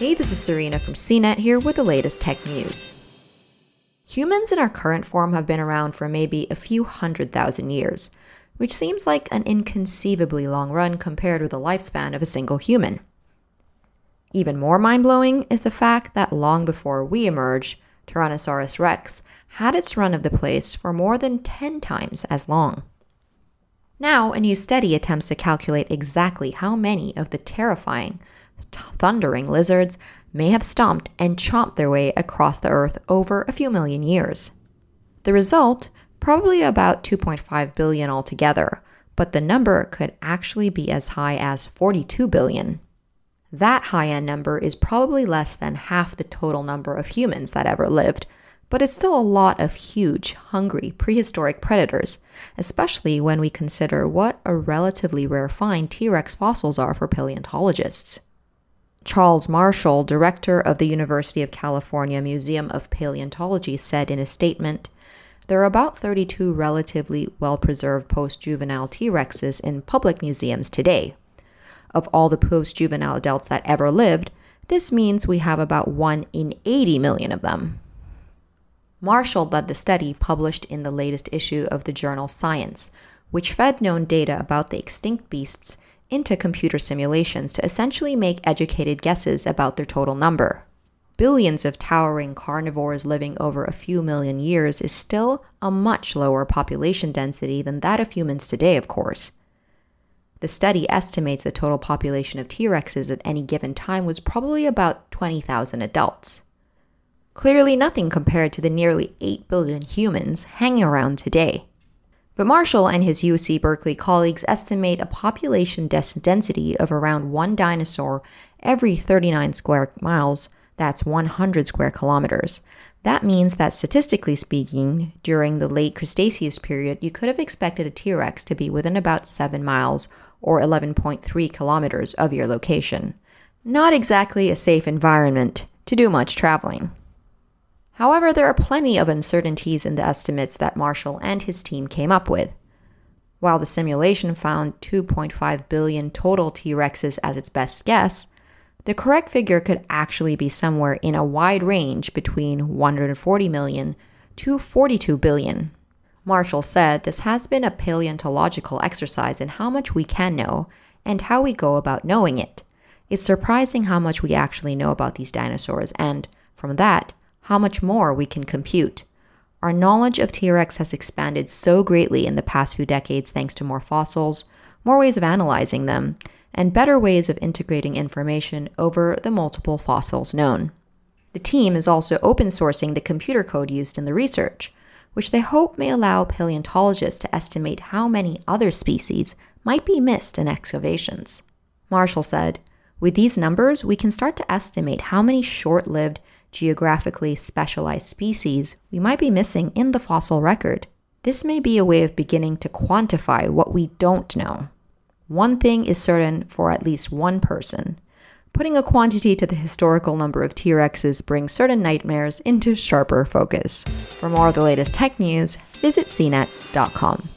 Hey, this is Serena from CNET here with the latest tech news. Humans in our current form have been around for maybe a few hundred thousand years, which seems like an inconceivably long run compared with the lifespan of a single human. Even more mind blowing is the fact that long before we emerged, Tyrannosaurus rex had its run of the place for more than 10 times as long. Now, a new study attempts to calculate exactly how many of the terrifying, thundering lizards may have stomped and chomped their way across the earth over a few million years. The result? Probably about 2.5 billion altogether, but the number could actually be as high as 42 billion. That high end number is probably less than half the total number of humans that ever lived, but it's still a lot of huge, hungry, prehistoric predators, especially when we consider what a relatively rare find T Rex fossils are for paleontologists. Charles Marshall, director of the University of California Museum of Paleontology, said in a statement There are about 32 relatively well preserved post juvenile T Rexes in public museums today. Of all the post juvenile adults that ever lived, this means we have about 1 in 80 million of them. Marshall led the study published in the latest issue of the journal Science, which fed known data about the extinct beasts into computer simulations to essentially make educated guesses about their total number. Billions of towering carnivores living over a few million years is still a much lower population density than that of humans today, of course. The study estimates the total population of T Rexes at any given time was probably about 20,000 adults. Clearly, nothing compared to the nearly 8 billion humans hanging around today. But Marshall and his UC Berkeley colleagues estimate a population density of around one dinosaur every 39 square miles, that's 100 square kilometers. That means that statistically speaking, during the late Cretaceous period, you could have expected a T Rex to be within about 7 miles or 11.3 kilometers of your location. Not exactly a safe environment to do much traveling. However, there are plenty of uncertainties in the estimates that Marshall and his team came up with. While the simulation found 2.5 billion total T Rexes as its best guess, the correct figure could actually be somewhere in a wide range between 140 million to 42 billion. Marshall said this has been a paleontological exercise in how much we can know and how we go about knowing it. It's surprising how much we actually know about these dinosaurs, and from that, how much more we can compute. Our knowledge of T Rex has expanded so greatly in the past few decades thanks to more fossils, more ways of analyzing them, and better ways of integrating information over the multiple fossils known. The team is also open sourcing the computer code used in the research, which they hope may allow paleontologists to estimate how many other species might be missed in excavations. Marshall said, With these numbers, we can start to estimate how many short lived geographically specialized species we might be missing in the fossil record. This may be a way of beginning to quantify what we don't know. One thing is certain for at least one person. Putting a quantity to the historical number of T Rexes brings certain nightmares into sharper focus. For more of the latest tech news, visit cnet.com.